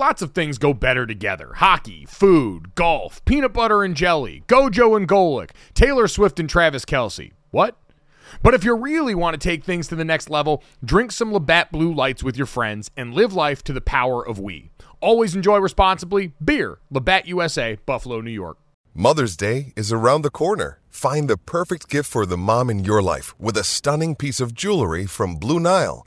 Lots of things go better together hockey, food, golf, peanut butter and jelly, Gojo and Golic, Taylor Swift and Travis Kelce. What? But if you really want to take things to the next level, drink some Labatt Blue Lights with your friends and live life to the power of we. Always enjoy responsibly. Beer, Labatt USA, Buffalo, New York. Mother's Day is around the corner. Find the perfect gift for the mom in your life with a stunning piece of jewelry from Blue Nile.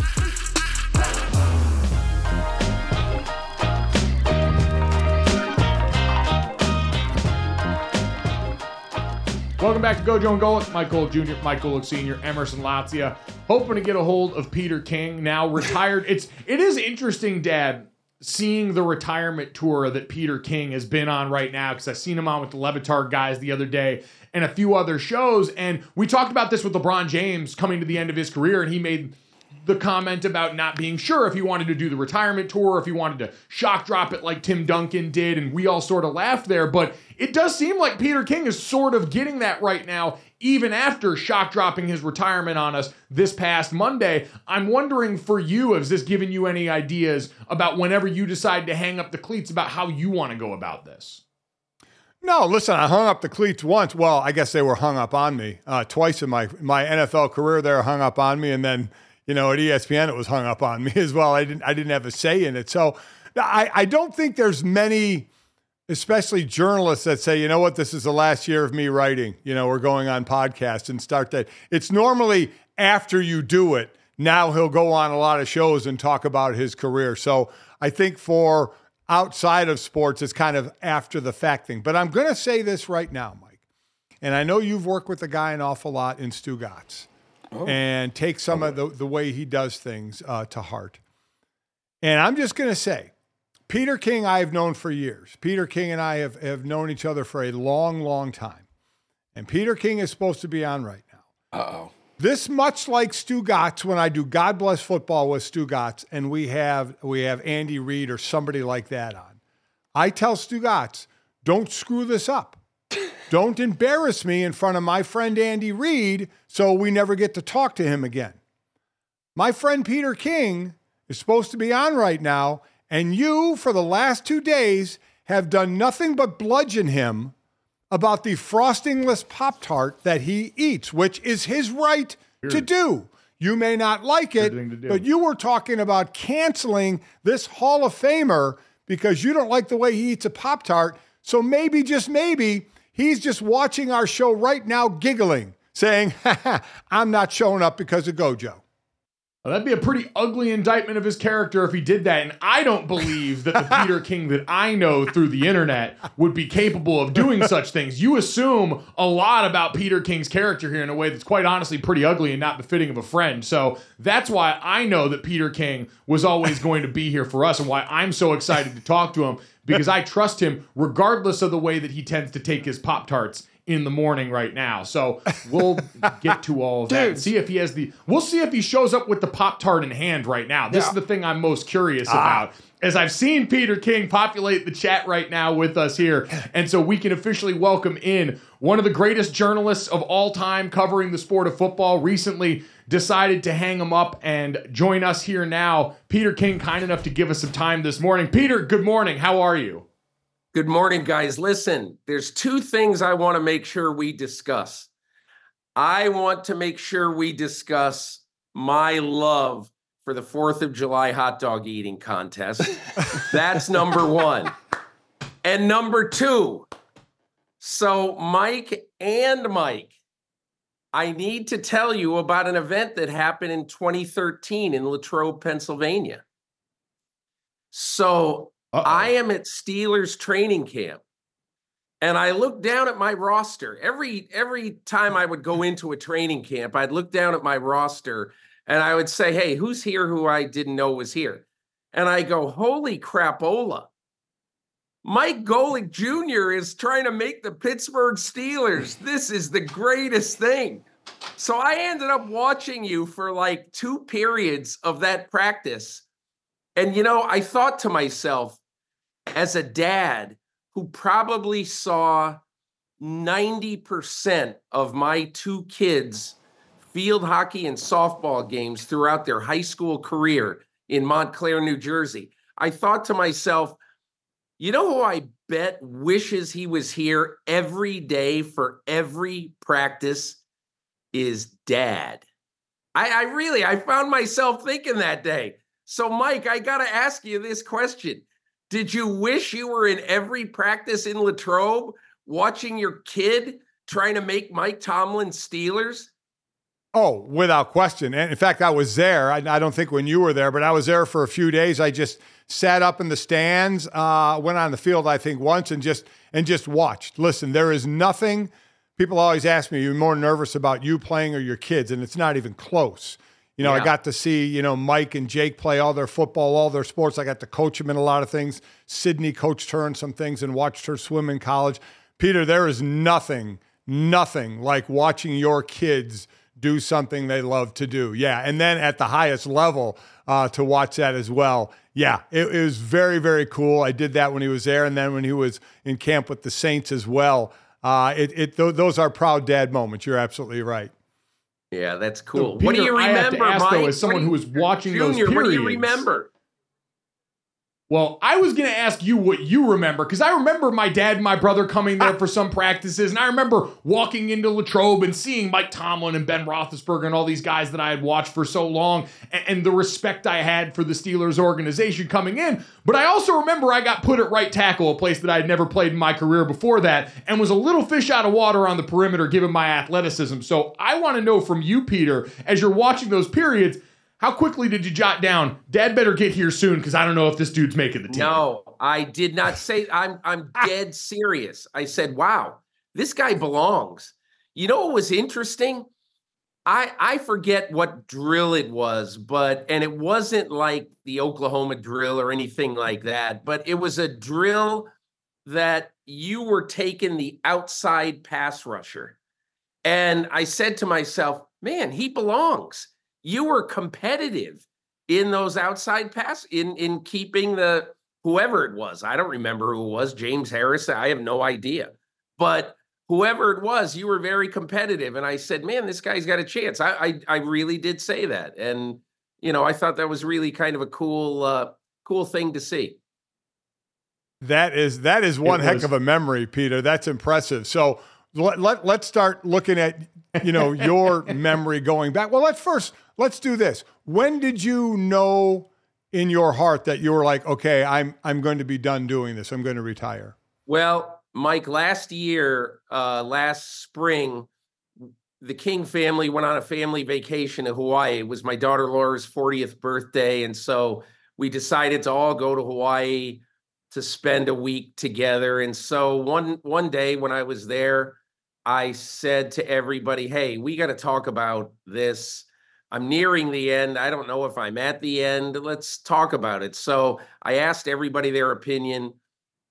Welcome back to Gojo and Golic. Mike Golic Jr., Mike Golic Sr., Emerson Latzia. Hoping to get a hold of Peter King, now retired. it's it is interesting, Dad, seeing the retirement tour that Peter King has been on right now, because I've seen him on with the Le Batard guys the other day and a few other shows. And we talked about this with LeBron James coming to the end of his career, and he made the comment about not being sure if he wanted to do the retirement tour, if he wanted to shock drop it like Tim Duncan did, and we all sort of laughed there. But it does seem like Peter King is sort of getting that right now, even after shock dropping his retirement on us this past Monday. I'm wondering for you, has this given you any ideas about whenever you decide to hang up the cleats about how you want to go about this? No, listen, I hung up the cleats once. Well, I guess they were hung up on me uh, twice in my my NFL career. They were hung up on me, and then you know, at ESPN, it was hung up on me as well. I didn't, I didn't have a say in it. So I, I don't think there's many, especially journalists that say, you know what, this is the last year of me writing. You know, we're going on podcast and start that. It's normally after you do it. Now he'll go on a lot of shows and talk about his career. So I think for outside of sports, it's kind of after the fact thing. But I'm going to say this right now, Mike. And I know you've worked with the guy an awful lot in Stugotz oh. and take some of the, the way he does things uh, to heart. And I'm just going to say, Peter King, I have known for years. Peter King and I have, have known each other for a long, long time. And Peter King is supposed to be on right now. Uh oh. This much like Stugotz when I do God Bless Football with Stugotz, and we have we have Andy Reid or somebody like that on. I tell Stugotz, don't screw this up. Don't embarrass me in front of my friend Andy Reid so we never get to talk to him again. My friend Peter King is supposed to be on right now, and you, for the last two days, have done nothing but bludgeon him about the frostingless Pop Tart that he eats, which is his right to do. You may not like it, but you were talking about canceling this Hall of Famer because you don't like the way he eats a Pop Tart. So maybe, just maybe, He's just watching our show right now, giggling, saying, I'm not showing up because of Gojo. Well, that'd be a pretty ugly indictment of his character if he did that. And I don't believe that the Peter King that I know through the internet would be capable of doing such things. You assume a lot about Peter King's character here in a way that's quite honestly pretty ugly and not befitting of a friend. So that's why I know that Peter King was always going to be here for us and why I'm so excited to talk to him because I trust him regardless of the way that he tends to take his Pop Tarts in the morning right now. So we'll get to all of that. Dude. See if he has the. We'll see if he shows up with the Pop Tart in hand right now. This yeah. is the thing I'm most curious ah. about. As I've seen Peter King populate the chat right now with us here. And so we can officially welcome in one of the greatest journalists of all time covering the sport of football. Recently decided to hang him up and join us here now. Peter King, kind enough to give us some time this morning. Peter, good morning. How are you? Good morning, guys. Listen, there's two things I want to make sure we discuss. I want to make sure we discuss my love for the 4th of July hot dog eating contest. That's number one. And number two, so Mike and Mike, I need to tell you about an event that happened in 2013 in Latrobe, Pennsylvania. So Uh-oh. I am at Steelers training camp and I look down at my roster. Every every time I would go into a training camp, I'd look down at my roster and I would say, "Hey, who's here who I didn't know was here?" And I go, "Holy crapola. Mike Golic Jr. is trying to make the Pittsburgh Steelers. This is the greatest thing." So I ended up watching you for like two periods of that practice. And you know, I thought to myself as a dad who probably saw 90% of my two kids field hockey and softball games throughout their high school career in Montclair, New Jersey. I thought to myself, you know who I bet wishes he was here every day for every practice is dad. I, I really I found myself thinking that day. So, Mike, I gotta ask you this question. Did you wish you were in every practice in Latrobe watching your kid trying to make Mike Tomlin Steelers? Oh, without question. And in fact, I was there. I, I, don't think when you were there, but I was there for a few days. I just sat up in the stands, uh, went on the field, I think, once and just and just watched. Listen, there is nothing. People always ask me, are "You're more nervous about you playing or your kids?" And it's not even close. You know, yeah. I got to see, you know, Mike and Jake play all their football, all their sports. I got to coach them in a lot of things. Sydney coached her in some things and watched her swim in college. Peter, there is nothing, nothing like watching your kids do something they love to do. Yeah. And then at the highest level, uh, to watch that as well. Yeah, it, it, was very, very cool. I did that when he was there, and then when he was in camp with the Saints as well. Uh, it, it th- those are proud dad moments. You're absolutely right. Yeah, that's cool. So, Peter, what do you remember, I have to ask, Mike? Though, as someone who was watching Junior, those periods, what do you remember? Well, I was going to ask you what you remember because I remember my dad and my brother coming there for some practices, and I remember walking into Latrobe and seeing Mike Tomlin and Ben Roethlisberger and all these guys that I had watched for so long, and, and the respect I had for the Steelers organization coming in. But I also remember I got put at right tackle, a place that I had never played in my career before that, and was a little fish out of water on the perimeter given my athleticism. So I want to know from you, Peter, as you're watching those periods how quickly did you jot down? Dad better get here soon because I don't know if this dude's making the team. No, I did not say. I'm I'm ah. dead serious. I said, "Wow, this guy belongs." You know what was interesting? I I forget what drill it was, but and it wasn't like the Oklahoma drill or anything like that, but it was a drill that you were taking the outside pass rusher. And I said to myself, man, he belongs you were competitive in those outside pass in in keeping the whoever it was. I don't remember who it was, James Harris. I have no idea. But whoever it was, you were very competitive. And I said, man, this guy's got a chance. I I, I really did say that. And you know, I thought that was really kind of a cool uh cool thing to see. That is that is one heck of a memory, Peter. That's impressive. So let, let let's start looking at you know your memory going back. Well, let's first let's do this. When did you know in your heart that you were like, okay, I'm I'm going to be done doing this. I'm going to retire? Well, Mike, last year, uh, last spring, the King family went on a family vacation to Hawaii. It was my daughter Laura's 40th birthday, and so we decided to all go to Hawaii to spend a week together. And so one one day when I was there, I said to everybody, "Hey, we got to talk about this." I'm nearing the end. I don't know if I'm at the end. Let's talk about it. So I asked everybody their opinion.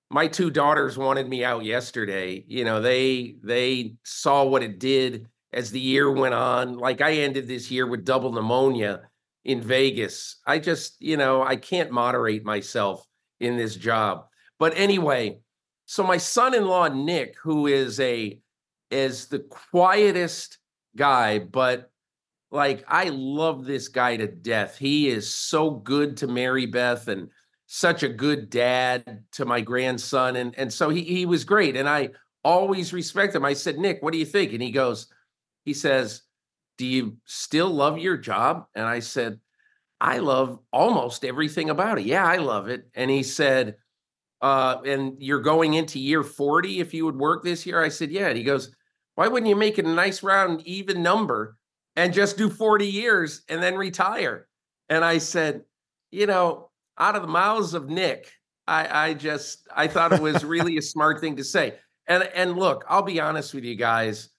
My two daughters wanted me out yesterday. You know, they they saw what it did as the year went on. Like I ended this year with double pneumonia in Vegas. I just, you know, I can't moderate myself in this job. But anyway, so my son-in-law Nick, who is a is the quietest guy, but like I love this guy to death. He is so good to Mary Beth and such a good dad to my grandson. And and so he he was great. And I always respect him. I said, Nick, what do you think? And he goes, he says, Do you still love your job? And I said, I love almost everything about it. Yeah, I love it. And he said, uh, and you're going into year 40 if you would work this year? I said, Yeah. And he goes, Why wouldn't you make it a nice round, even number and just do 40 years and then retire? And I said, You know, out of the mouths of Nick, I, I just I thought it was really a smart thing to say. And and look, I'll be honest with you guys.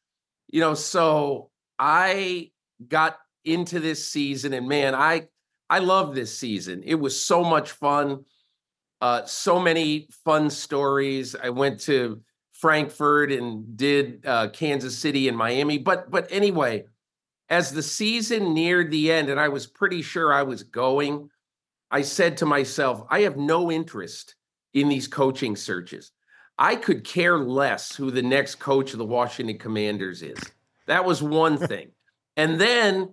You know, so I got into this season and man, I I love this season. It was so much fun. Uh, so many fun stories. I went to Frankfurt and did uh, Kansas City and Miami. But but anyway, as the season neared the end, and I was pretty sure I was going, I said to myself, I have no interest in these coaching searches. I could care less who the next coach of the Washington Commanders is. That was one thing. And then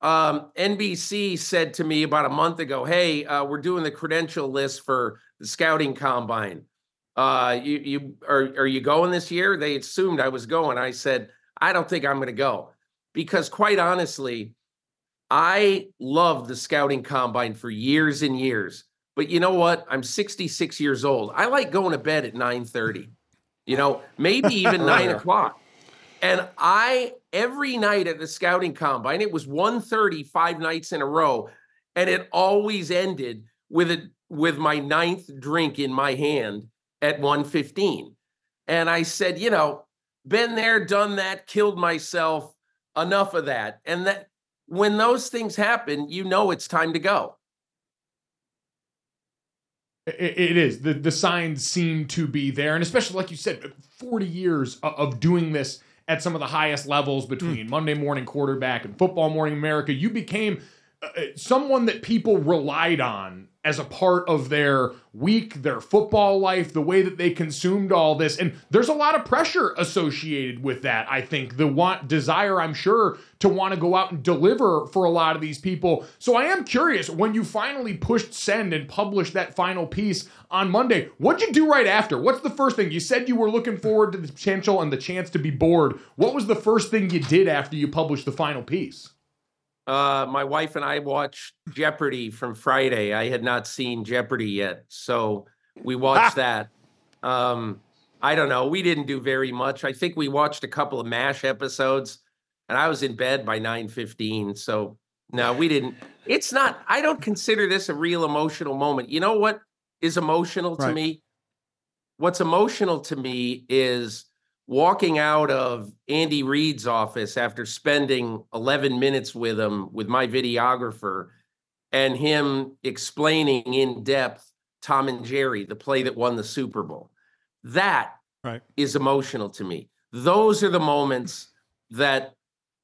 um, NBC said to me about a month ago, "Hey, uh, we're doing the credential list for the scouting combine. Uh, you, you are are you going this year?" They assumed I was going. I said, "I don't think I'm going to go," because quite honestly, I loved the scouting combine for years and years. But you know what? I'm 66 years old. I like going to bed at 9:30. You know, maybe even nine o'clock. And I every night at the scouting combine, it was 1:30 five nights in a row, and it always ended with a with my ninth drink in my hand at 1:15. And I said, you know, been there, done that, killed myself. Enough of that. And that when those things happen, you know it's time to go. It is. The the signs seem to be there. And especially like you said, 40 years of doing this at some of the highest levels between mm. Monday morning quarterback and football morning America, you became uh, uh, someone that people relied on as a part of their week, their football life, the way that they consumed all this. And there's a lot of pressure associated with that. I think the want desire, I'm sure, to want to go out and deliver for a lot of these people. So I am curious when you finally pushed send and published that final piece on Monday, what'd you do right after? What's the first thing? You said you were looking forward to the potential and the chance to be bored. What was the first thing you did after you published the final piece? Uh, my wife and I watched Jeopardy from Friday. I had not seen Jeopardy yet, so we watched that. Um, I don't know. We didn't do very much. I think we watched a couple of Mash episodes, and I was in bed by nine fifteen. So no, we didn't. It's not. I don't consider this a real emotional moment. You know what is emotional to right. me? What's emotional to me is walking out of Andy Reid's office after spending 11 minutes with him with my videographer and him explaining in depth Tom and Jerry, the play that won the Super Bowl. That right. is emotional to me. Those are the moments that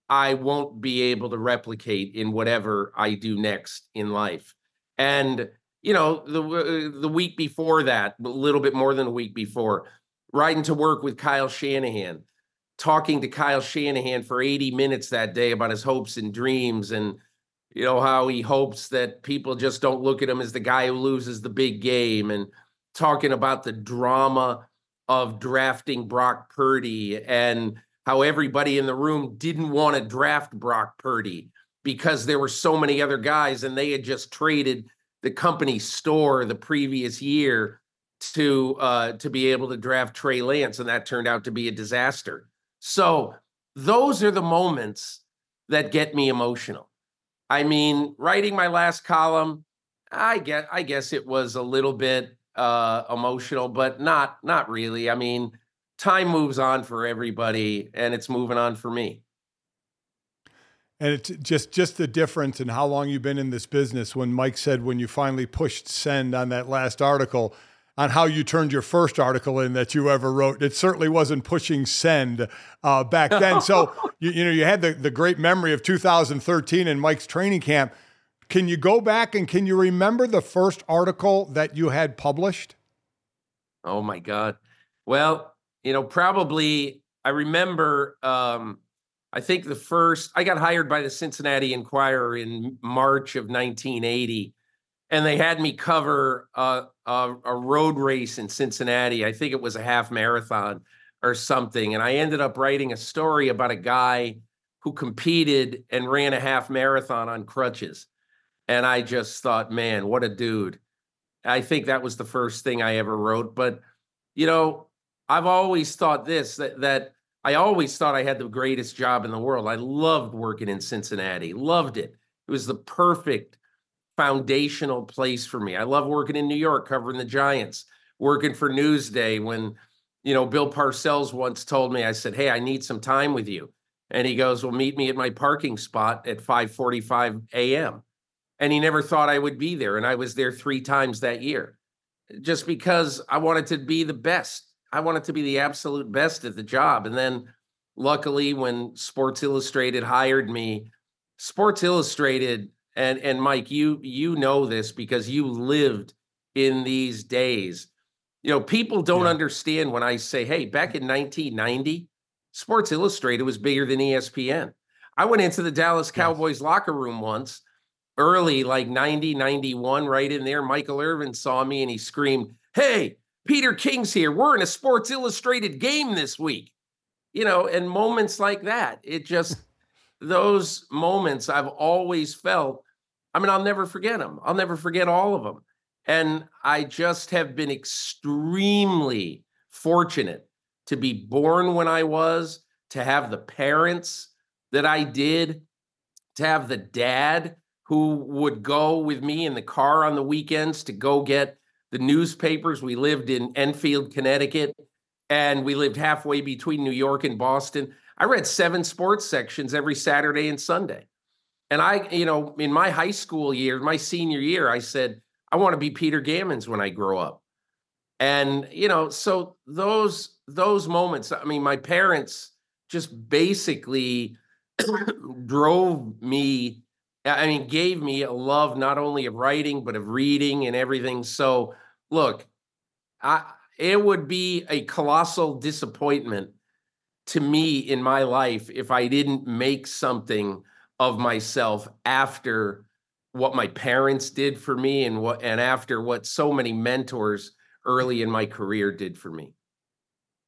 I won't be able to replicate in whatever I do next in life. And you know, the uh, the week before that, a little bit more than a week before, riding to work with Kyle Shanahan, talking to Kyle Shanahan for 80 minutes that day about his hopes and dreams and you know how he hopes that people just don't look at him as the guy who loses the big game and talking about the drama of drafting Brock Purdy and how everybody in the room didn't want to draft Brock Purdy because there were so many other guys and they had just traded the company store the previous year to uh, to be able to draft Trey Lance, and that turned out to be a disaster. So those are the moments that get me emotional. I mean, writing my last column, I get I guess it was a little bit uh, emotional, but not not really. I mean, time moves on for everybody, and it's moving on for me. And it's just just the difference in how long you've been in this business. When Mike said when you finally pushed send on that last article, on how you turned your first article in that you ever wrote. It certainly wasn't pushing send uh, back then. So you, you know you had the, the great memory of 2013 and Mike's training camp. can you go back and can you remember the first article that you had published? Oh my God. Well, you know, probably I remember um I think the first I got hired by the Cincinnati Enquirer in March of 1980 and they had me cover a, a, a road race in Cincinnati. I think it was a half marathon or something and I ended up writing a story about a guy who competed and ran a half marathon on crutches. And I just thought, man, what a dude. I think that was the first thing I ever wrote. But, you know, I've always thought this that, that I always thought I had the greatest job in the world. I loved working in Cincinnati, loved it. It was the perfect foundational place for me. I love working in New York covering the Giants, working for Newsday when, you know, Bill Parcells once told me, I said, Hey, I need some time with you. And he goes, Well, meet me at my parking spot at 5:45 a.m. And he never thought I would be there. And I was there three times that year. Just because I wanted to be the best. I wanted to be the absolute best at the job. And then luckily when Sports Illustrated hired me, Sports Illustrated and and Mike, you you know this because you lived in these days. You know, people don't yeah. understand when I say, "Hey, back in 1990, Sports Illustrated was bigger than ESPN. I went into the Dallas Cowboys yes. locker room once, early, like 90, 91, right in there. Michael Irvin saw me and he screamed, Hey, Peter King's here. We're in a Sports Illustrated game this week. You know, and moments like that, it just, those moments I've always felt, I mean, I'll never forget them. I'll never forget all of them. And I just have been extremely fortunate to be born when I was, to have the parents that I did, to have the dad who would go with me in the car on the weekends to go get the newspapers. We lived in Enfield, Connecticut, and we lived halfway between New York and Boston. I read seven sports sections every Saturday and Sunday. And I, you know, in my high school year, my senior year, I said, I want to be Peter Gammons when I grow up. And, you know, so those those moments, I mean, my parents just basically drove me, I mean, gave me a love not only of writing, but of reading and everything. So, look, I, it would be a colossal disappointment to me in my life if I didn't make something of myself after what my parents did for me and what and after what so many mentors early in my career did for me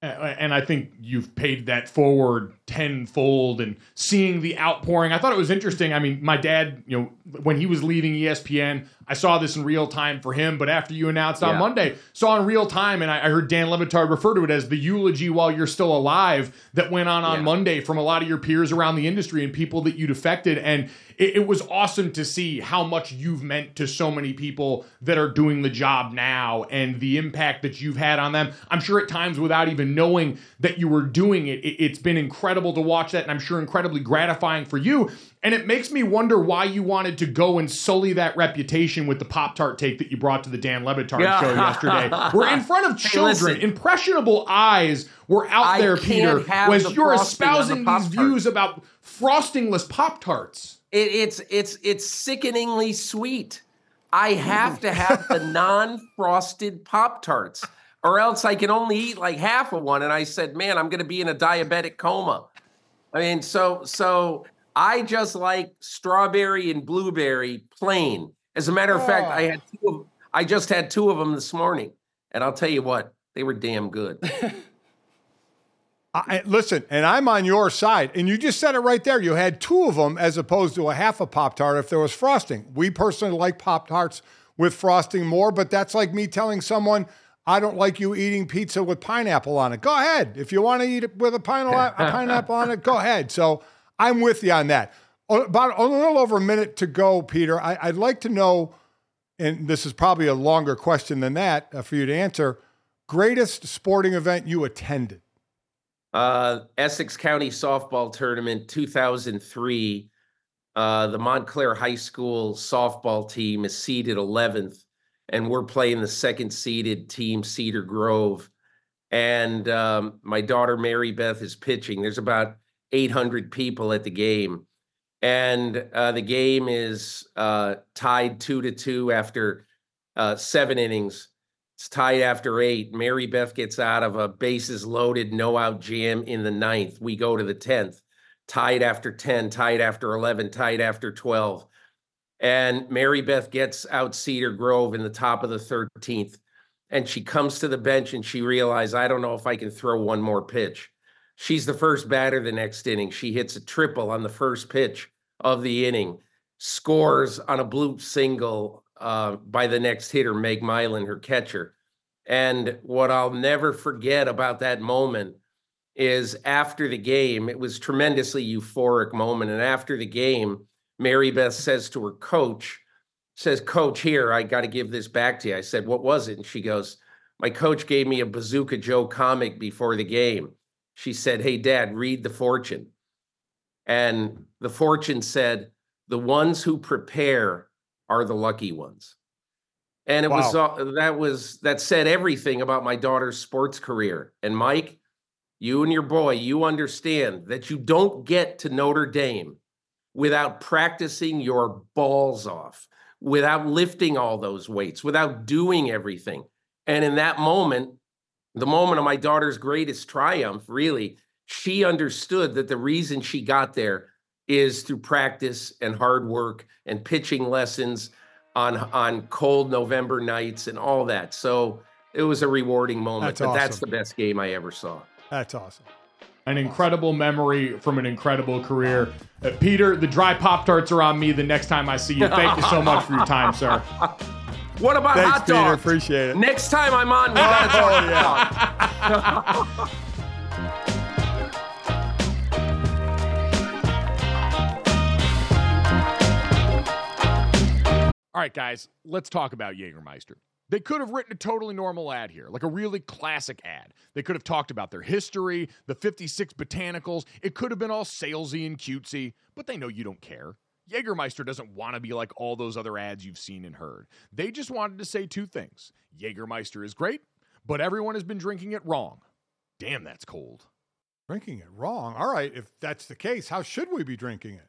and I think you've paid that forward tenfold and seeing the outpouring. I thought it was interesting. I mean, my dad, you know, when he was leaving ESPN, I saw this in real time for him. But after you announced on yeah. Monday, saw in real time, and I, I, heard Dan Le Batard refer to it as the eulogy while you're still alive that went on on yeah. Monday from a lot of your peers around the industry and people that you'd affected. And it, it, was awesome to see how much you've meant to so many people that are doing the job now and the impact that you've had on them. I'm sure at times without even knowing that you were doing it, it it's been incredible to watch that. And I'm sure incredibly gratifying for you. And it makes me wonder why you wanted to go and sully that reputation with the Pop Tart take that you brought to the Dan Le Batard yeah. show yesterday. We're in front of children, hey, impressionable eyes were out I there, Peter, as the you're espousing the these views about frostingless Pop Tarts. It, it's it's it's sickeningly sweet. I have to have the non-frosted Pop Tarts, or else I can only eat like half of one. And I said, man, I'm going to be in a diabetic coma. I mean, so so I just like strawberry and blueberry plain. As a matter of oh. fact, I oh. had two of, I just had two of them this morning, and I'll tell you what, they were damn good. I, listen, and I'm on your side. And you just said it right there. You had two of them as opposed to a half a Pop Tart if there was frosting. We personally like Pop Tarts with frosting more, but that's like me telling someone, I don't like you eating pizza with pineapple on it. Go ahead. If you want to eat it with a, a pineapple on it, go ahead. So I'm with you on that. About a little over a minute to go, Peter. I, would like to know, and this is probably a longer question than that uh, for you to answer greatest sporting event you attended? Uh, Essex County Softball Tournament 2003. Uh, the Montclair High School softball team is seeded 11th, and we're playing the second seeded team, Cedar Grove. And um, my daughter Mary Beth is pitching. There's about 800 people at the game. and uh, the game is uh, tied two to two after uh, seven innings. It's tied after eight. Mary Beth gets out of a bases loaded, no out jam in the ninth. We go to the 10th, tied after 10, tied after 11, tied after 12. And Mary Beth gets out Cedar Grove in the top of the 13th. And she comes to the bench and she realizes, I don't know if I can throw one more pitch. She's the first batter the next inning. She hits a triple on the first pitch of the inning, scores on a bloop single uh, by the next hitter, Meg Mylan, her catcher. And what I'll never forget about that moment is after the game, it was tremendously euphoric moment. And after the game, Mary Beth says to her coach, says, Coach, here, I got to give this back to you. I said, What was it? And she goes, My coach gave me a Bazooka Joe comic before the game. She said, Hey, dad, read the fortune. And the fortune said, The ones who prepare are the lucky ones. And it wow. was uh, that was that said everything about my daughter's sports career. And Mike, you and your boy, you understand that you don't get to Notre Dame without practicing your balls off, without lifting all those weights, without doing everything. And in that moment, the moment of my daughter's greatest triumph, really, she understood that the reason she got there is through practice and hard work and pitching lessons on on cold November nights and all that. So it was a rewarding moment. That's but awesome. that's the best game I ever saw. That's awesome. An incredible memory from an incredible career. Uh, Peter, the dry Pop Tarts are on me the next time I see you. Thank you so much for your time, sir. What about Thanks, hot dogs? Peter, appreciate it. Next time I'm on, we oh, gotta talk oh, yeah. All right, guys, let's talk about Jägermeister. They could have written a totally normal ad here, like a really classic ad. They could have talked about their history, the 56 botanicals. It could have been all salesy and cutesy, but they know you don't care. Jägermeister doesn't want to be like all those other ads you've seen and heard. They just wanted to say two things Jägermeister is great, but everyone has been drinking it wrong. Damn, that's cold. Drinking it wrong? All right, if that's the case, how should we be drinking it?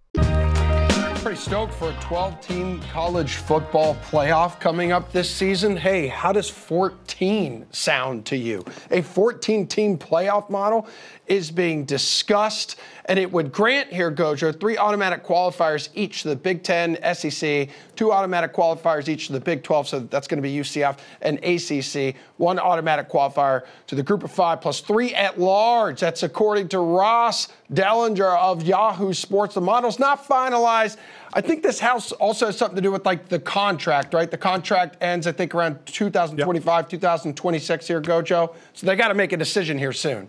Pretty stoked for a 12 team college football playoff coming up this season. Hey, how does 14 sound to you? A 14 team playoff model is being discussed and it would grant here, Gojo, three automatic qualifiers each to the Big Ten, SEC, two automatic qualifiers each to the Big 12, so that's going to be UCF and ACC, one automatic qualifier to the Group of Five, plus three at large. That's according to Ross Dellenger of Yahoo Sports. The model's not finalized. I think this house also has something to do with like the contract, right? The contract ends, I think, around 2025, yep. 2026 here, Gojo. So they got to make a decision here soon.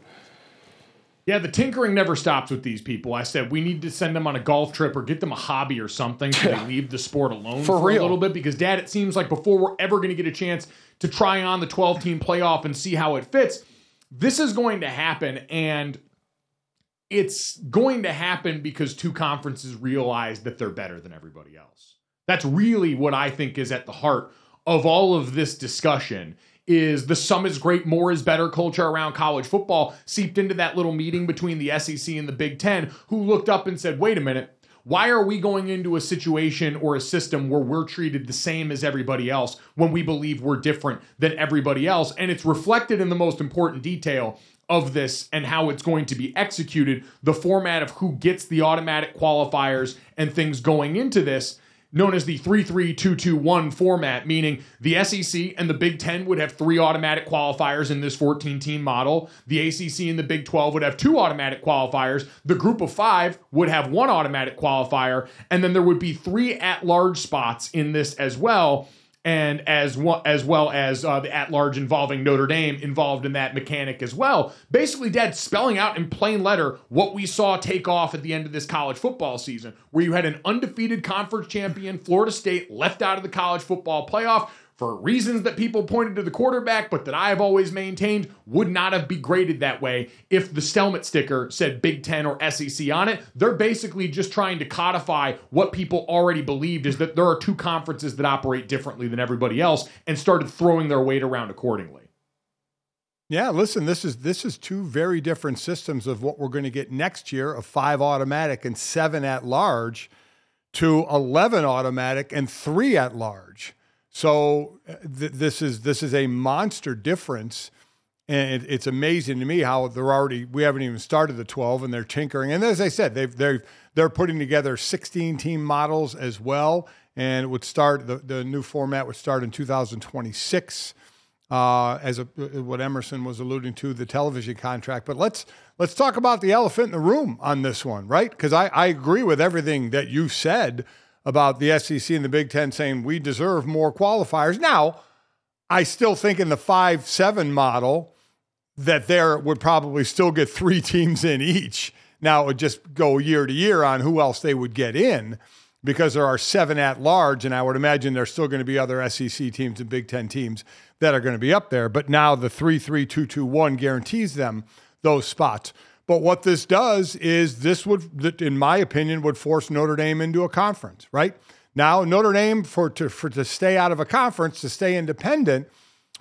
Yeah, the tinkering never stops with these people. I said we need to send them on a golf trip or get them a hobby or something so they leave the sport alone for, for a little bit. Because, Dad, it seems like before we're ever going to get a chance to try on the 12 team playoff and see how it fits, this is going to happen. And it's going to happen because two conferences realize that they're better than everybody else. That's really what I think is at the heart of all of this discussion is the some is great, more is better culture around college football seeped into that little meeting between the SEC and the Big Ten, who looked up and said, wait a minute, why are we going into a situation or a system where we're treated the same as everybody else when we believe we're different than everybody else? And it's reflected in the most important detail of this and how it's going to be executed, the format of who gets the automatic qualifiers and things going into this known as the 33221 format, meaning the SEC and the Big 10 would have three automatic qualifiers in this 14 team model. The ACC and the Big 12 would have two automatic qualifiers. The group of five would have one automatic qualifier. And then there would be three at large spots in this as well. And as well as well as uh, the at large involving Notre Dame involved in that mechanic as well. Basically, Dad spelling out in plain letter what we saw take off at the end of this college football season, where you had an undefeated conference champion, Florida State, left out of the college football playoff for reasons that people pointed to the quarterback, but that I have always maintained would not have been graded that way if the Stelmet sticker said Big Ten or SEC on it. They're basically just trying to codify what people already believed is that there are two conferences that operate differently than everybody else and started throwing their weight around accordingly. Yeah, listen, this is this is two very different systems of what we're going to get next year of five automatic and seven at large to 11 automatic and three at large. So uh, th- this is this is a monster difference, and it, it's amazing to me how they're already. We haven't even started the twelve, and they're tinkering. And as I said, they've they're they're putting together sixteen team models as well, and it would start the the new format would start in two thousand twenty six. Uh, as a, uh, what Emerson was alluding to, the television contract. But let's let's talk about the elephant in the room on this one, right? Because I, I agree with everything that you said about the SEC and the Big Ten saying we deserve more qualifiers. Now, I still think in the 5 7 model that there would probably still get three teams in each. Now, it would just go year to year on who else they would get in because there are seven at large, and I would imagine there's still going to be other SEC teams and Big Ten teams that are going to be up there. But now the 3 3 2 2 1 guarantees them those spots. But what this does is this would, in my opinion, would force Notre Dame into a conference, right? Now, Notre Dame, for to, for to stay out of a conference, to stay independent,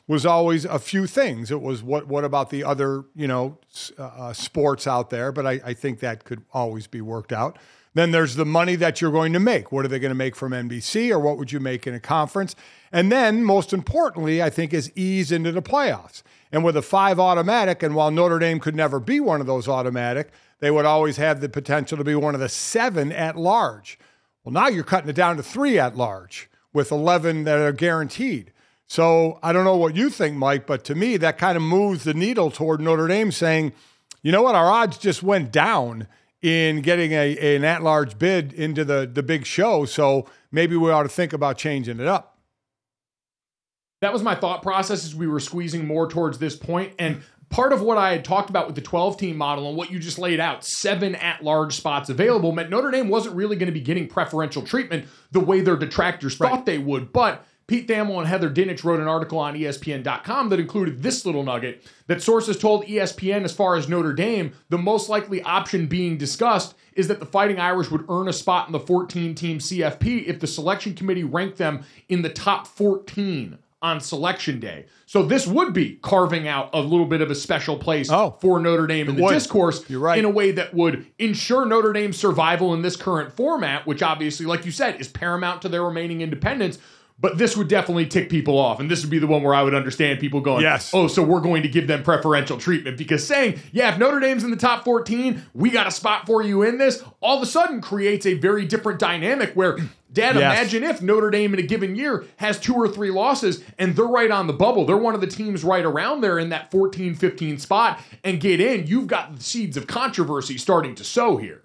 was always a few things. It was what what about the other you know uh, uh, sports out there? But I, I think that could always be worked out. Then there's the money that you're going to make. What are they going to make from NBC, or what would you make in a conference? And then, most importantly, I think is ease into the playoffs. And with a five automatic, and while Notre Dame could never be one of those automatic, they would always have the potential to be one of the seven at large. Well, now you're cutting it down to three at large with 11 that are guaranteed. So I don't know what you think, Mike, but to me, that kind of moves the needle toward Notre Dame saying, you know what, our odds just went down in getting a, an at large bid into the, the big show. So maybe we ought to think about changing it up that was my thought process as we were squeezing more towards this point. And part of what I had talked about with the 12 team model and what you just laid out, seven at large spots available, meant Notre Dame wasn't really going to be getting preferential treatment the way their detractors right. thought they would. But Pete Thamel and Heather Dinich wrote an article on ESPN.com that included this little nugget that sources told ESPN as far as Notre Dame, the most likely option being discussed is that the Fighting Irish would earn a spot in the 14 team CFP if the selection committee ranked them in the top 14 on selection day. So this would be carving out a little bit of a special place oh, for Notre Dame in the would. discourse right. in a way that would ensure Notre Dame's survival in this current format, which obviously, like you said, is paramount to their remaining independence. But this would definitely tick people off. And this would be the one where I would understand people going, yes. oh, so we're going to give them preferential treatment. Because saying, yeah, if Notre Dame's in the top 14, we got a spot for you in this, all of a sudden creates a very different dynamic where Dad, yes. imagine if Notre Dame in a given year has two or three losses and they're right on the bubble. They're one of the teams right around there in that 14 15 spot and get in. You've got the seeds of controversy starting to sow here.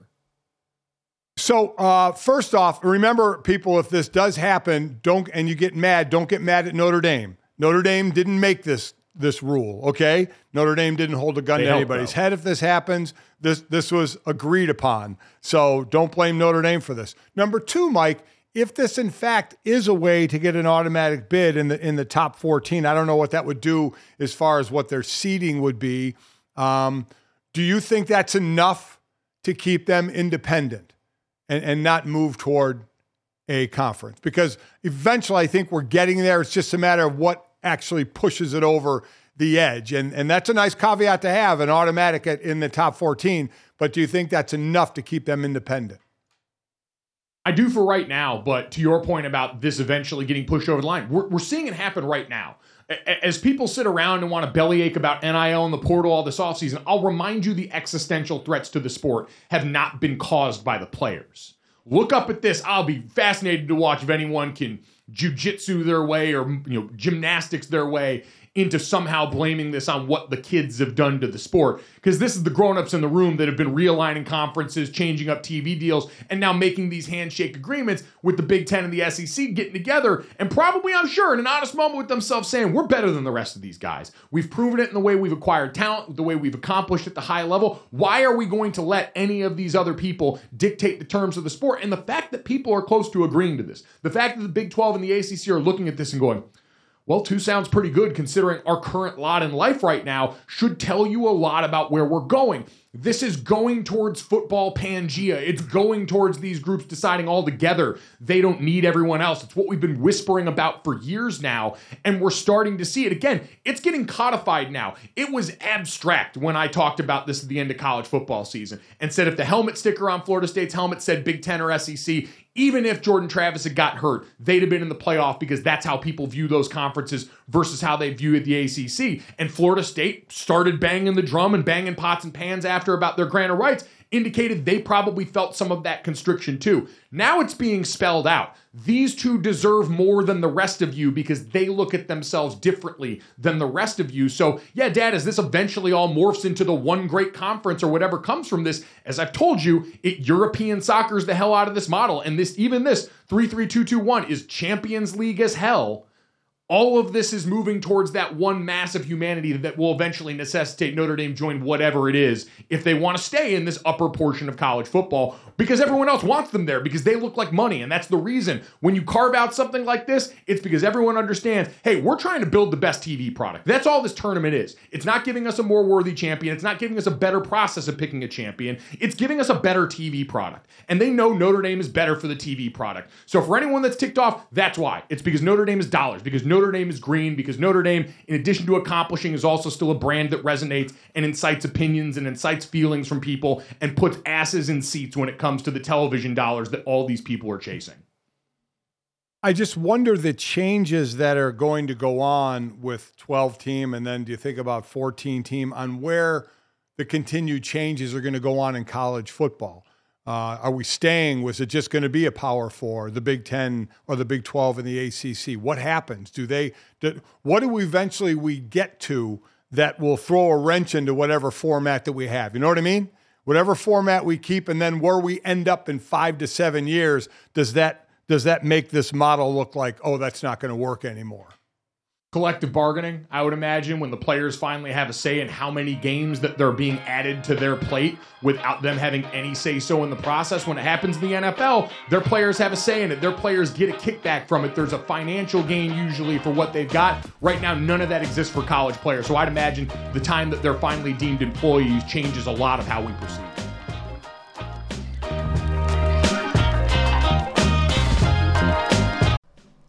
So, uh, first off, remember, people, if this does happen, don't and you get mad, don't get mad at Notre Dame. Notre Dame didn't make this this rule, okay? Notre Dame didn't hold a gun they to anybody's head if this happens. This this was agreed upon. So don't blame Notre Dame for this. Number two, Mike, if this in fact is a way to get an automatic bid in the in the top 14, I don't know what that would do as far as what their seating would be. Um, do you think that's enough to keep them independent and, and not move toward a conference? Because eventually I think we're getting there. It's just a matter of what actually pushes it over the edge. And, and that's a nice caveat to have an automatic at, in the top 14. But do you think that's enough to keep them independent? I do for right now, but to your point about this eventually getting pushed over the line, we're, we're seeing it happen right now. As people sit around and want to bellyache about NIL and the portal all this offseason, I'll remind you the existential threats to the sport have not been caused by the players. Look up at this. I'll be fascinated to watch if anyone can jujitsu their way or you know gymnastics their way into somehow blaming this on what the kids have done to the sport. Because this is the grown-ups in the room that have been realigning conferences, changing up TV deals, and now making these handshake agreements with the Big Ten and the SEC getting together, and probably, I'm sure, in an honest moment with themselves saying, we're better than the rest of these guys. We've proven it in the way we've acquired talent, the way we've accomplished at the high level. Why are we going to let any of these other people dictate the terms of the sport? And the fact that people are close to agreeing to this, the fact that the Big 12 and the ACC are looking at this and going, well, two sounds pretty good considering our current lot in life right now, should tell you a lot about where we're going. This is going towards football Pangea. It's going towards these groups deciding all together they don't need everyone else. It's what we've been whispering about for years now, and we're starting to see it. Again, it's getting codified now. It was abstract when I talked about this at the end of college football season and said if the helmet sticker on Florida State's helmet said Big Ten or SEC, even if Jordan Travis had got hurt, they'd have been in the playoff because that's how people view those conferences versus how they view the ACC. And Florida State started banging the drum and banging pots and pans after about their grant of rights indicated they probably felt some of that constriction too. Now it's being spelled out. These two deserve more than the rest of you because they look at themselves differently than the rest of you. So, yeah, Dad, as this eventually all morphs into the one great conference or whatever comes from this, as I've told you, it European soccer's the hell out of this model. And this, even this 33221 is Champions League as hell all of this is moving towards that one mass of humanity that will eventually necessitate Notre Dame join whatever it is if they want to stay in this upper portion of college football because everyone else wants them there because they look like money. And that's the reason when you carve out something like this, it's because everyone understands hey, we're trying to build the best TV product. That's all this tournament is. It's not giving us a more worthy champion, it's not giving us a better process of picking a champion, it's giving us a better TV product. And they know Notre Dame is better for the TV product. So for anyone that's ticked off, that's why. It's because Notre Dame is dollars, because Notre Dame is green because Notre Dame, in addition to accomplishing, is also still a brand that resonates and incites opinions and incites feelings from people and puts asses in seats when it comes to the television dollars that all these people are chasing. I just wonder the changes that are going to go on with 12 team, and then do you think about 14 team on where the continued changes are going to go on in college football? Uh, are we staying? Was it just going to be a Power Four, the Big Ten or the Big Twelve and the ACC? What happens? Do they? Do, what do we eventually we get to that will throw a wrench into whatever format that we have? You know what I mean? Whatever format we keep, and then where we end up in five to seven years, does that does that make this model look like oh that's not going to work anymore? Collective bargaining, I would imagine, when the players finally have a say in how many games that they're being added to their plate without them having any say so in the process. When it happens in the NFL, their players have a say in it. Their players get a kickback from it. There's a financial gain usually for what they've got. Right now, none of that exists for college players. So I'd imagine the time that they're finally deemed employees changes a lot of how we proceed.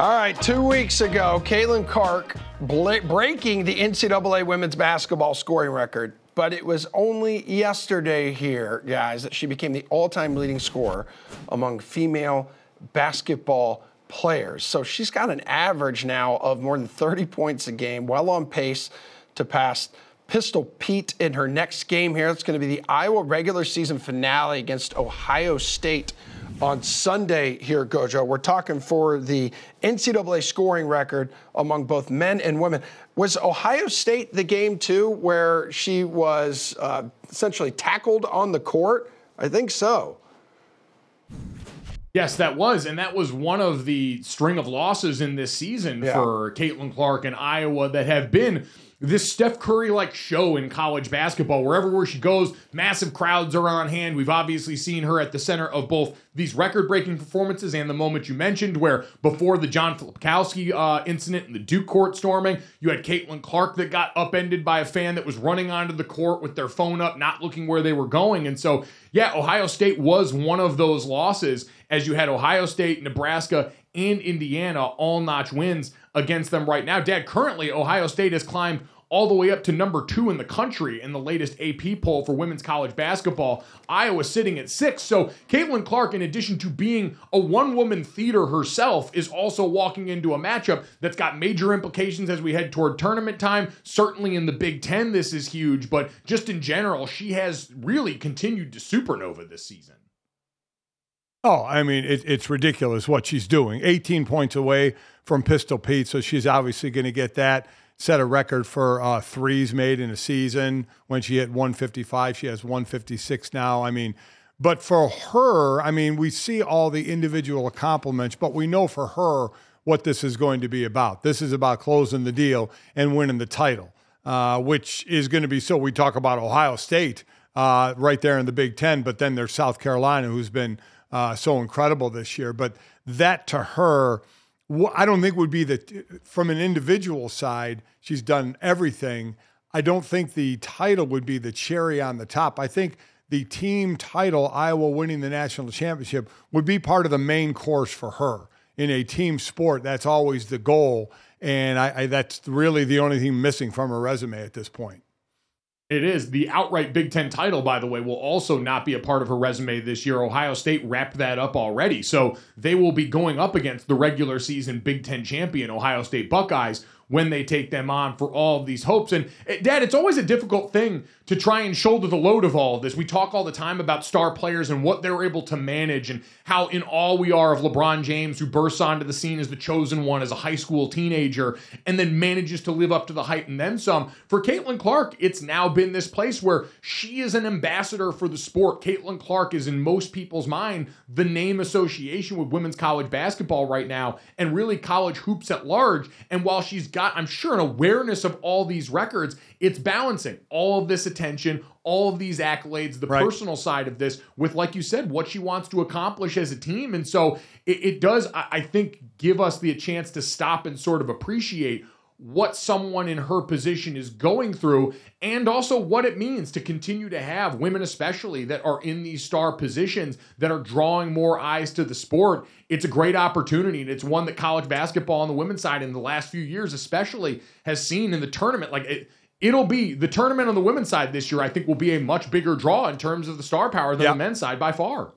All right, two weeks ago, Caitlin Clark breaking the NCAA women's basketball scoring record, but it was only yesterday here, guys, that she became the all-time leading scorer among female basketball players. So she's got an average now of more than 30 points a game, well on pace to pass Pistol Pete in her next game here. It's going to be the Iowa regular season finale against Ohio State on Sunday here, Gojo. We're talking for the NCAA scoring record among both men and women. Was Ohio State the game too, where she was uh, essentially tackled on the court? I think so. Yes, that was, and that was one of the string of losses in this season yeah. for Caitlin Clark and Iowa that have been this Steph Curry like show in college basketball. Wherever where she goes, massive crowds are on hand. We've obviously seen her at the center of both these record breaking performances and the moment you mentioned, where before the John Filipowski uh, incident and the Duke court storming, you had Caitlin Clark that got upended by a fan that was running onto the court with their phone up, not looking where they were going. And so, yeah, Ohio State was one of those losses as you had Ohio State, Nebraska, and Indiana all notch wins against them right now. Dad, currently, Ohio State has climbed all the way up to number two in the country in the latest AP poll for women's college basketball. Iowa sitting at six. So Caitlin Clark, in addition to being a one woman theater herself, is also walking into a matchup that's got major implications as we head toward tournament time. Certainly in the Big Ten, this is huge, but just in general, she has really continued to supernova this season. Oh, I mean, it, it's ridiculous what she's doing. 18 points away from Pistol Pete, so she's obviously going to get that. Set a record for uh, threes made in a season. When she hit 155, she has 156 now. I mean, but for her, I mean, we see all the individual accomplishments, but we know for her what this is going to be about. This is about closing the deal and winning the title, uh, which is going to be so. We talk about Ohio State uh, right there in the Big Ten, but then there's South Carolina, who's been uh, so incredible this year. But that to her, I don't think would be the from an individual side. She's done everything. I don't think the title would be the cherry on the top. I think the team title, Iowa winning the national championship, would be part of the main course for her in a team sport. That's always the goal, and I, I, that's really the only thing missing from her resume at this point. It is. The outright Big Ten title, by the way, will also not be a part of her resume this year. Ohio State wrapped that up already. So they will be going up against the regular season Big Ten champion, Ohio State Buckeyes, when they take them on for all of these hopes. And eh, Dad, it's always a difficult thing to try and shoulder the load of all of this. We talk all the time about star players and what they're able to manage and how in awe we are of LeBron James, who bursts onto the scene as the chosen one as a high school teenager and then manages to live up to the hype and then some. For Caitlin Clark, it's now been this place where she is an ambassador for the sport. Caitlin Clark is in most people's mind the name association with women's college basketball right now and really college hoops at large. And while she's got, I'm sure, an awareness of all these records, it's balancing all of this attention, all of these accolades, the right. personal side of this, with, like you said, what she wants to accomplish as a team. And so it, it does, I, I think, give us the chance to stop and sort of appreciate what someone in her position is going through and also what it means to continue to have women especially that are in these star positions that are drawing more eyes to the sport it's a great opportunity and it's one that college basketball on the women's side in the last few years especially has seen in the tournament like it, it'll be the tournament on the women's side this year i think will be a much bigger draw in terms of the star power than the men's side by far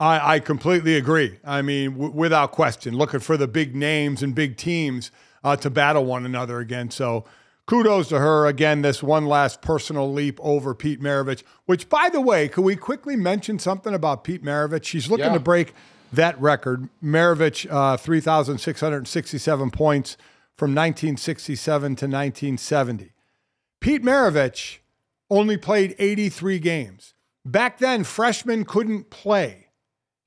I, I completely agree. I mean, w- without question, looking for the big names and big teams uh, to battle one another again. So kudos to her. Again, this one last personal leap over Pete Maravich, which, by the way, could we quickly mention something about Pete Maravich? She's looking yeah. to break that record. Maravich, uh, 3,667 points from 1967 to 1970. Pete Maravich only played 83 games. Back then, freshmen couldn't play.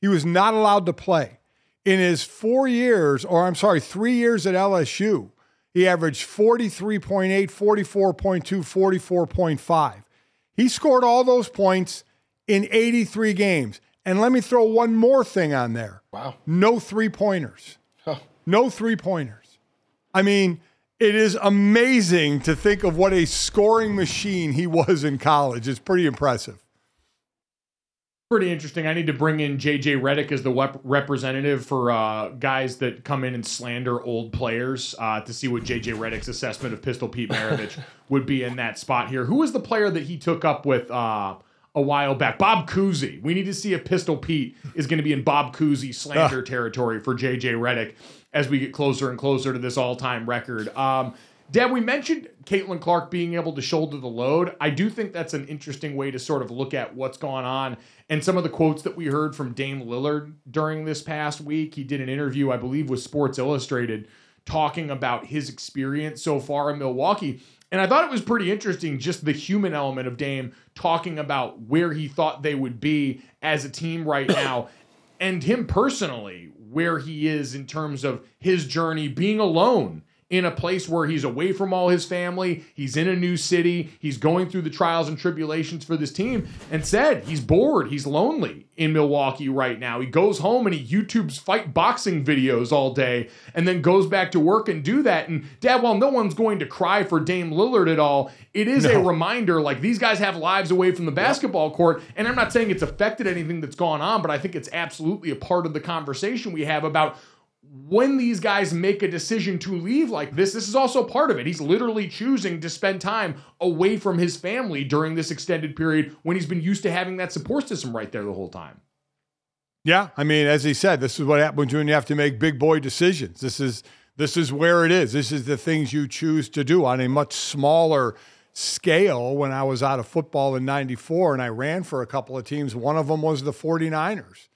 He was not allowed to play in his four years, or I'm sorry, three years at LSU, he averaged 43.8, 44.2, 44.5. He scored all those points in 83 games. And let me throw one more thing on there. Wow. No three pointers. Huh. No three pointers. I mean, it is amazing to think of what a scoring machine he was in college. It's pretty impressive pretty interesting. I need to bring in JJ Redick as the wep- representative for uh, guys that come in and slander old players uh, to see what JJ Redick's assessment of Pistol Pete Maravich would be in that spot here. Who was the player that he took up with uh, a while back? Bob Cousy. We need to see if Pistol Pete is going to be in Bob Cousy slander territory for JJ Redick as we get closer and closer to this all-time record. Um, Dad, we mentioned Caitlin Clark being able to shoulder the load. I do think that's an interesting way to sort of look at what's gone on and some of the quotes that we heard from Dame Lillard during this past week. He did an interview, I believe, with Sports Illustrated talking about his experience so far in Milwaukee. And I thought it was pretty interesting, just the human element of Dame talking about where he thought they would be as a team right now, and him personally, where he is in terms of his journey being alone in a place where he's away from all his family, he's in a new city, he's going through the trials and tribulations for this team, and said he's bored, he's lonely in Milwaukee right now. He goes home and he YouTubes fight boxing videos all day and then goes back to work and do that. And dad, while no one's going to cry for Dame Lillard at all, it is no. a reminder like these guys have lives away from the basketball court. And I'm not saying it's affected anything that's gone on, but I think it's absolutely a part of the conversation we have about when these guys make a decision to leave like this, this is also part of it. He's literally choosing to spend time away from his family during this extended period when he's been used to having that support system right there the whole time. Yeah, I mean, as he said, this is what happens when you have to make big boy decisions. This is this is where it is. This is the things you choose to do on a much smaller scale. When I was out of football in 94 and I ran for a couple of teams, one of them was the 49ers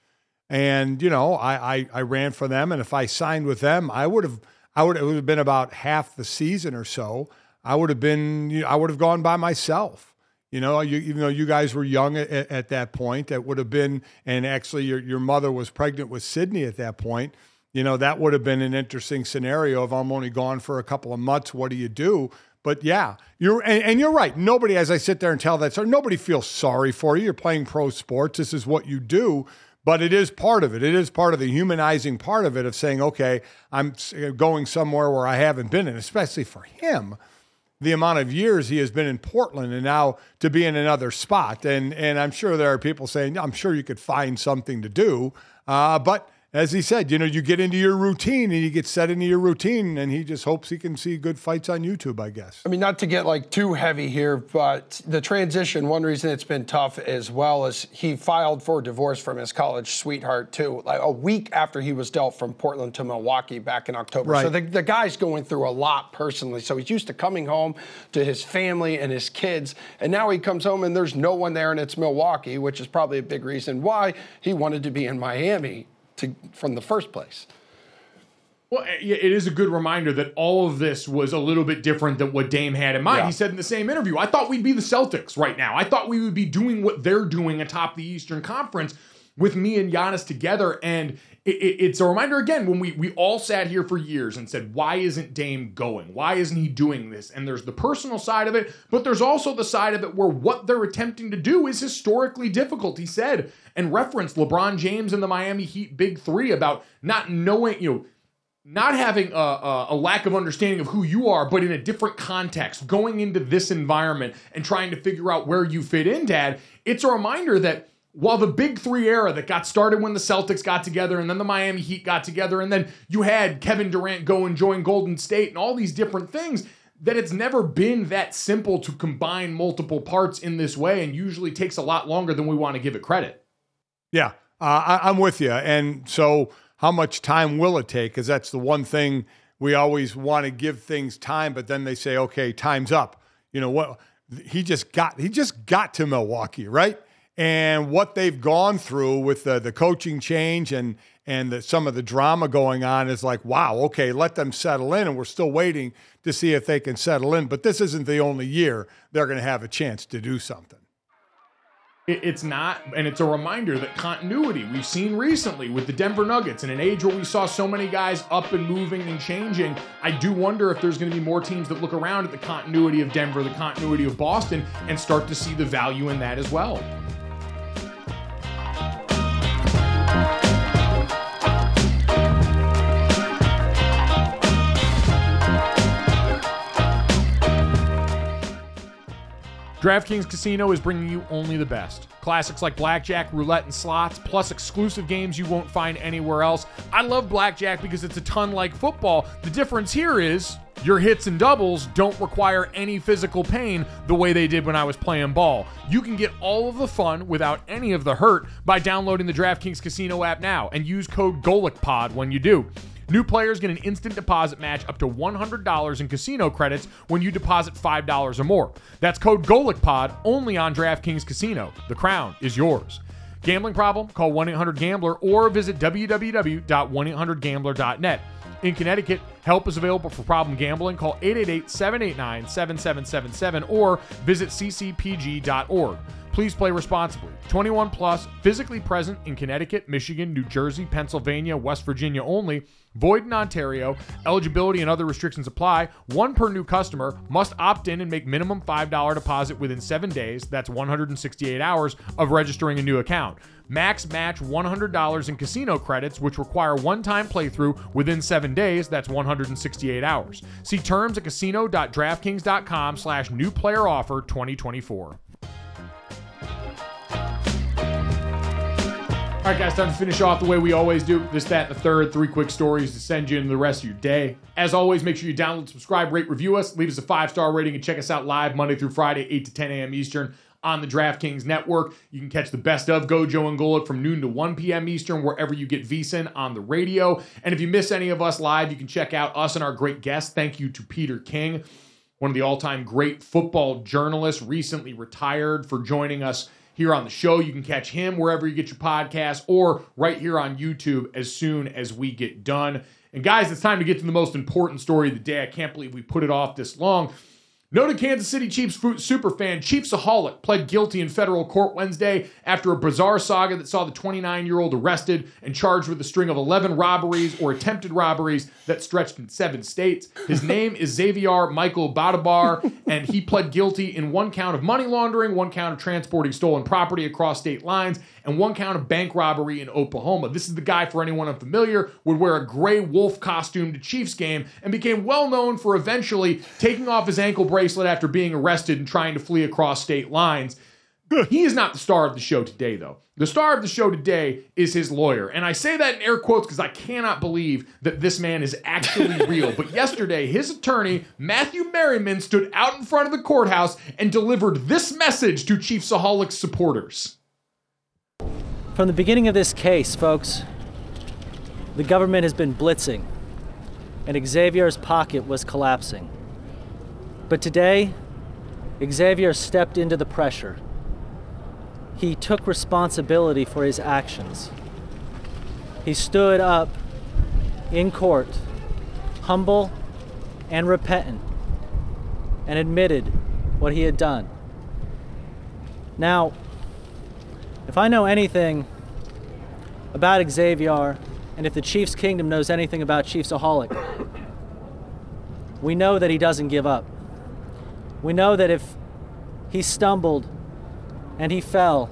and you know I, I, I ran for them, and if I signed with them, I would have I would it would have been about half the season or so. I would have been you know, I would have gone by myself. You know, you, even though you guys were young at, at that point, that would have been, and actually your your mother was pregnant with Sydney at that point. You know, that would have been an interesting scenario. If I'm only gone for a couple of months, what do you do? But yeah, you're and, and, you're right. Nobody, as I sit there and tell that story, nobody feels sorry for you. You're playing pro sports. This is what you do but it is part of it. It is part of the humanizing part of it of saying, okay, I'm going somewhere where I haven't been, and especially for him, the amount of years he has been in Portland and now to be in another spot. And and I'm sure there are people saying, I'm sure you could find something to do, uh, but as he said, you know, you get into your routine and you get set into your routine, and he just hopes he can see good fights on YouTube, I guess. I mean, not to get like too heavy here, but the transition, one reason it's been tough as well is he filed for divorce from his college sweetheart, too, like a week after he was dealt from Portland to Milwaukee back in October. Right. So the, the guy's going through a lot personally. So he's used to coming home to his family and his kids, and now he comes home and there's no one there, and it's Milwaukee, which is probably a big reason why he wanted to be in Miami to, from the first place. Well, eh, it is a good reminder that all of this was a little bit different than what Dame had in mind. Yeah. He said in the same interview, I thought we'd be the Celtics right now. I thought we would be doing what they're doing atop the Eastern Conference with me and Giannis together. And it, it, it's a reminder again when we we all sat here for years and said, why isn't Dame going? Why isn't he doing this? And there's the personal side of it, but there's also the side of it where what they're attempting to do is historically difficult. He said and referenced LeBron James and the Miami Heat Big Three about not knowing, you know not having a, a, a, lack of understanding of who you are, but in a different context, going into this environment and trying to figure out where you fit in, Dad, it's a reminder that while the big three era that got started when the Celtics got together and then the Miami Heat got together, and then you had Kevin Durant go and join Golden State and all these different things, that it's never been that simple to combine multiple parts in this way and usually takes a lot longer than we want to give it credit. Yeah, uh, I, am with you. And so, how much time will it take? Because that's the one thing we always want to give things time, but then they say, okay, time's up. You know what? He just got he just got to Milwaukee, right? And what they've gone through with the, the coaching change and and the, some of the drama going on is like, wow, okay, let them settle in, and we're still waiting to see if they can settle in. But this isn't the only year they're going to have a chance to do something. It's not, and it's a reminder that continuity we've seen recently with the Denver Nuggets in an age where we saw so many guys up and moving and changing. I do wonder if there's going to be more teams that look around at the continuity of Denver, the continuity of Boston, and start to see the value in that as well. DraftKings Casino is bringing you only the best. Classics like blackjack, roulette, and slots, plus exclusive games you won't find anywhere else. I love blackjack because it's a ton like football. The difference here is your hits and doubles don't require any physical pain the way they did when I was playing ball. You can get all of the fun without any of the hurt by downloading the DraftKings Casino app now and use code GOLICPOD when you do. New players get an instant deposit match up to $100 in casino credits when you deposit $5 or more. That's code GOLICPOD only on DraftKings Casino. The crown is yours. Gambling problem? Call 1 800 Gambler or visit www.1800Gambler.net. In Connecticut, help is available for problem gambling. Call 888 789 7777 or visit ccpg.org. Please play responsibly. 21 plus, physically present in Connecticut, Michigan, New Jersey, Pennsylvania, West Virginia only. Void in Ontario. Eligibility and other restrictions apply. One per new customer. Must opt in and make minimum $5 deposit within seven days. That's 168 hours of registering a new account. Max match $100 in casino credits, which require one-time playthrough within seven days. That's 168 hours. See terms at casino.draftkings.com slash new player offer 2024. All right, guys, time to finish off the way we always do. This, that, and the third. Three quick stories to send you into the rest of your day. As always, make sure you download, subscribe, rate, review us, leave us a five star rating, and check us out live Monday through Friday, 8 to 10 a.m. Eastern on the DraftKings Network. You can catch the best of Gojo and Golic from noon to 1 p.m. Eastern, wherever you get VSIN on the radio. And if you miss any of us live, you can check out us and our great guests. Thank you to Peter King, one of the all time great football journalists, recently retired, for joining us here on the show. You can catch him wherever you get your podcast or right here on YouTube as soon as we get done. And guys, it's time to get to the most important story of the day. I can't believe we put it off this long. Noted Kansas City Chiefs superfan Chiefsaholic pled guilty in federal court Wednesday after a bizarre saga that saw the 29 year old arrested and charged with a string of 11 robberies or attempted robberies that stretched in seven states. His name is Xavier Michael Babudar, and he pled guilty in one count of money laundering, one count of transporting stolen property across state lines, and one count of bank robbery in Oklahoma. This is the guy, for anyone unfamiliar, would wear a gray wolf costume to Chiefs game and became well known for eventually taking off his ankle bracelet after being arrested and trying to flee across state lines. He is not the star of the show today, though. The star of the show today is his lawyer. And I say that in air quotes because I cannot believe that this man is actually real. But yesterday, his attorney, Matthew Merriman, stood out in front of the courthouse and delivered this message to Chiefsaholic supporters. From the beginning of this case, folks, the government has been blitzing, and Xavier's pocket was collapsing. But today, Xavier stepped into the pressure. He took responsibility for his actions. He stood up in court, humble and repentant, and admitted what he had done. Now, if I know anything about Xavier, and if the Chiefs Kingdom knows anything about Chiefsaholic, we know that he doesn't give up. We know that if he stumbled and he fell,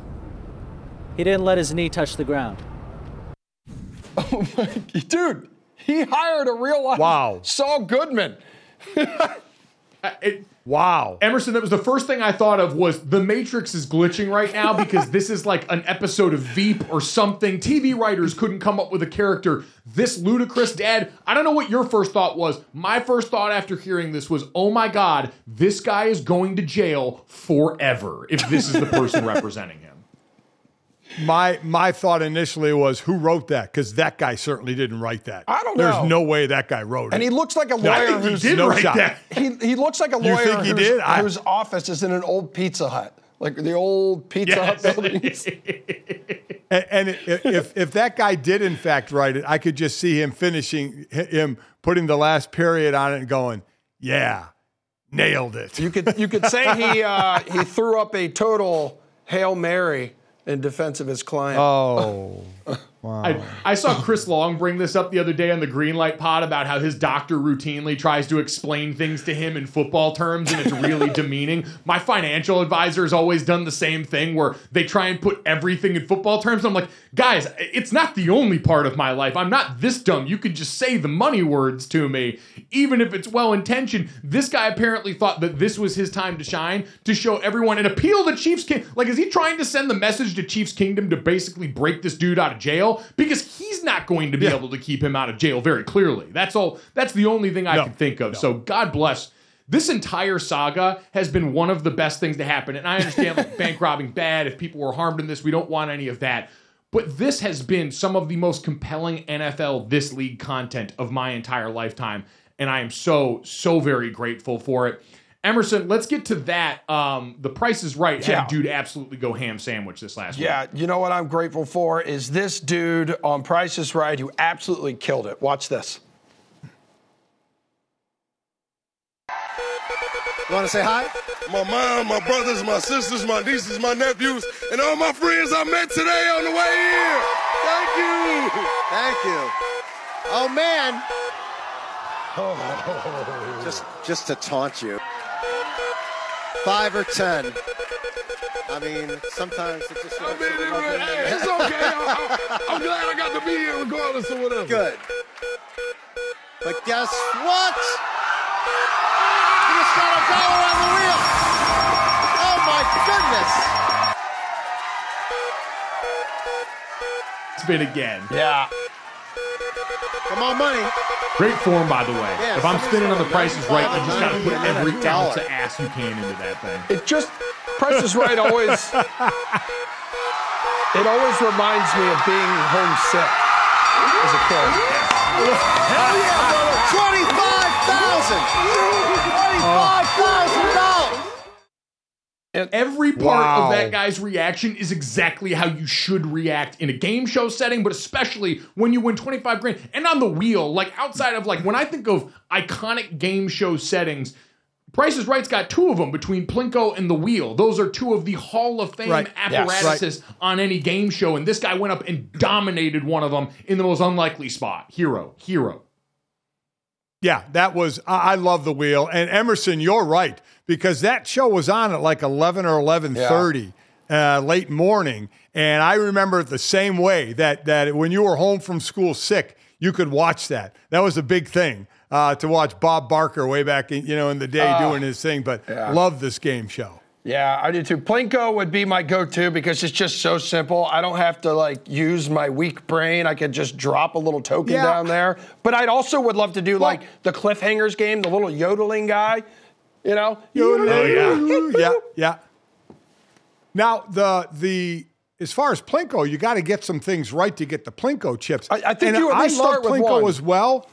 he didn't let his knee touch the ground. Oh my, dude, he hired a real life Wow. Saul Goodman. Uh, it- Wow. Emerson, that was the first thing I thought of was the Matrix is glitching right now because this is like an episode of Veep or something. TV writers couldn't come up with a character this ludicrous. Dad, I don't know what your first thought was. My first thought after hearing this was, oh my God, this guy is going to jail forever if this is the person representing him. My my thought initially was, who wrote that? Because that guy certainly didn't write that. I don't know. There's no way that guy wrote it. And he looks like a I lawyer think he who's did no write shot. that. he, he looks like a You lawyer think he whose, did? I- whose office is in an old Pizza Hut, like the old Pizza Hut buildings. And, and i- if if that guy did in fact write it, I could just see him finishing him putting the last period on it and going, "Yeah, nailed it." You could you could say he uh, he threw up a total hail mary in defense of his client. Oh, I, I saw Chris Long bring this up the other day on the Greenlight Pod about how his doctor routinely tries to explain things to him in football terms and it's really demeaning. My financial advisor has always done the same thing where they try and put everything in football terms. I'm like, guys, it's not the only part of my life. I'm not this dumb. You could just say the money words to me, even if it's well intentioned. This guy apparently thought that this was his time to shine to show everyone and appeal to Chiefs King. Like, is he trying to send the message to Chiefs Kingdom to basically break this dude out of jail? Because he's not going to be able to keep him out of jail very clearly. That's all. That's the only thing I No, can think of. So God bless. This entire saga has been one of the best things to happen. And I understand like bank robbing bad. If people were harmed in this, we don't want any of that. But this has been some of the most compelling NFL this league content of my entire lifetime. And I am so, so very grateful for it. Emerson, let's get to that. Um, the price is right. Yeah. Had dude absolutely go ham sandwich this last week. Yeah, you know what I'm grateful for is this dude on Price is Right who absolutely killed it. Watch this. You want to say hi? My mom, my brothers, my sisters, my nieces, my nephews, and all my friends I met today on the way here. Thank you. Thank you. Oh man. Just just to taunt you. Five or ten. I mean, sometimes it just. I mean, it, hey, it's okay. I, I, I'm glad I got to be here regardless of whatever. Good. But guess what? You just got a dollar on the wheel. Oh my goodness. Spin again. Yeah. Come on, money. Great form, by the way. Yeah, if I'm spinning on the prices right, you just got to put every ounce of ass you can into that thing. It just, prices right always, it always reminds me of being homesick as a kid. Hell yeah, brother. 25000 $25,000! Every part Wow. of that guy's reaction is exactly how you should react in a game show setting, but especially when you win 25 grand and on the wheel. Like outside of like when I think of iconic game show settings, Price is Right's got two of them between Plinko and the wheel. Those are two of the Hall of Fame Right. Yes. apparatuses on any game show, and this guy went up and dominated one of them in the most unlikely spot. Hero, hero. Yeah, that was. I, I love the wheel. And Emerson, you're right because that show was on at like eleven or eleven thirty, uh, late morning, and I remember it the same way that that when you were home from school sick, you could watch that. That was a big thing uh, to watch Bob Barker way back, in, you know, in the day doing his thing. But yeah. love this game show. Yeah, I do too. Plinko would be my go-to because it's just so simple. I don't have to like use my weak brain. I could just drop a little token Yeah. down there. But I'd also would love to do like the cliffhangers game, the little yodeling guy. You know? Oh yeah, yeah, yeah. Now the the as far as Plinko, you got to get some things right to get the Plinko chips. I- I think And you at least I love start with Plinko one. as well.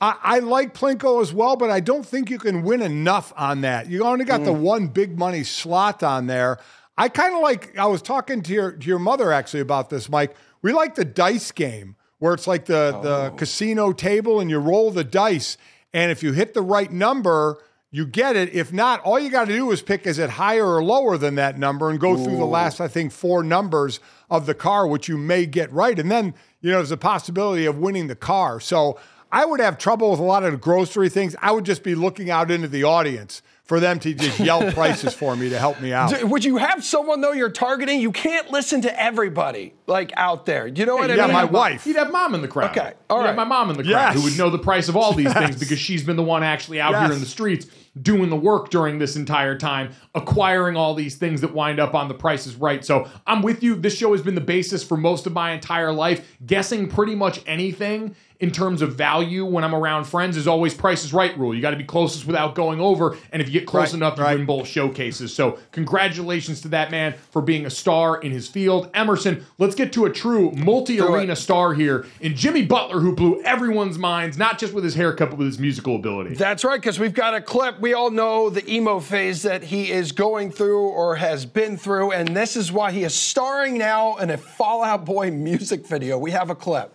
I, I like Plinko as well, but I don't think you can win enough on that. You only got the Mm. one big money slot on there. I kind of like. I was talking to your to your mother actually about this, Mike. We like the dice game where it's like the the Oh. casino table and you roll the dice, and if you hit the right number, you get it. If not, all you got to do is pick is it higher or lower than that number and go through the last, I think, four numbers of the car, which you may get right. And then, you know, there's a possibility of winning the car. So I would have trouble with a lot of the grocery things. I would just be looking out into the audience for them to just yell prices for me to help me out. Would you have someone though you're targeting? You can't listen to everybody like out there. You know what I yeah, mean? my wife. You'd have mom in the crowd. Okay, all You'd have my mom in the crowd Yes. who would know the price of all these things because she's been the one actually out Yes. here in the streets doing the work during this entire time, acquiring all these things that wind up on the prices right. So I'm with you. This show has been the basis for most of my entire life. Guessing pretty much anything in terms of value when I'm around friends is always price is right rule. You got to be closest without going over. And if you get close Right, enough, you win both showcases. So congratulations to that man for being a star in his field. Emerson, let's get to a true multi-arena star here in Jimmy Butler, who blew everyone's minds, not just with his haircut, but with his musical ability. That's right, because we've got a clip. We all know the emo phase that he is going through or has been through, and this is why he is starring now in a Fall Out Boy music video. We have a clip.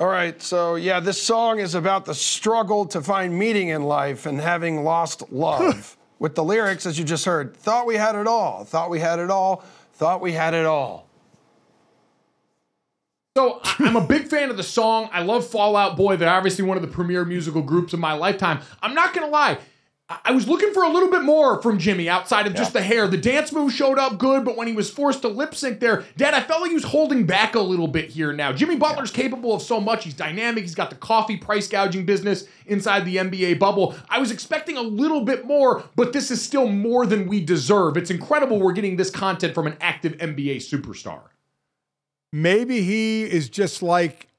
All right, so yeah, this song is about the struggle to find meaning in life and having lost love. With the lyrics, as you just heard, thought we had it all, thought we had it all, thought we had it all. So I'm a big fan of the song. I love Fall Out Boy. They're obviously one of the premier musical groups of my lifetime. I'm not gonna lie. I was looking for a little bit more from Jimmy outside of just the hair. The dance move showed up good, but when he was forced to lip sync there, Dad, I felt like he was holding back a little bit here now. Jimmy Butler's capable of so much. He's dynamic. He's got the coffee price gouging business inside the NBA bubble. I was expecting a little bit more, but this is still more than we deserve. It's incredible we're getting this content from an active NBA superstar. Maybe he is just like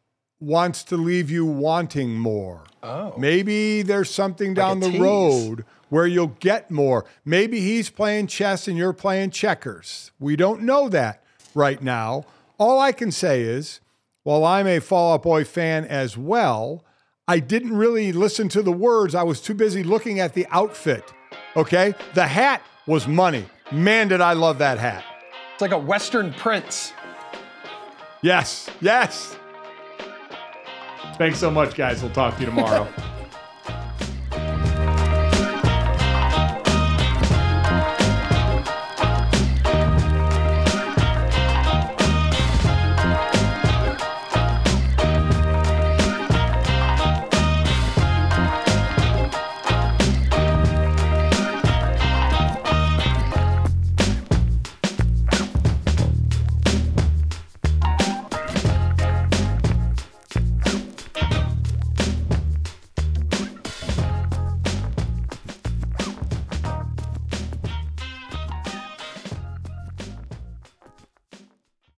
wants to leave you wanting more. Oh. Maybe there's something down a the tease. road where you'll get more. Maybe he's playing chess and you're playing checkers. We don't know that right now. All I can say is, while I'm a Fall Out Boy fan as well, I didn't really listen to the words. I was too busy looking at the outfit. Okay? The hat was money. Man, did I love that hat. It's like a Western prince. Yes, yes. Thanks so much, guys. We'll talk to you tomorrow.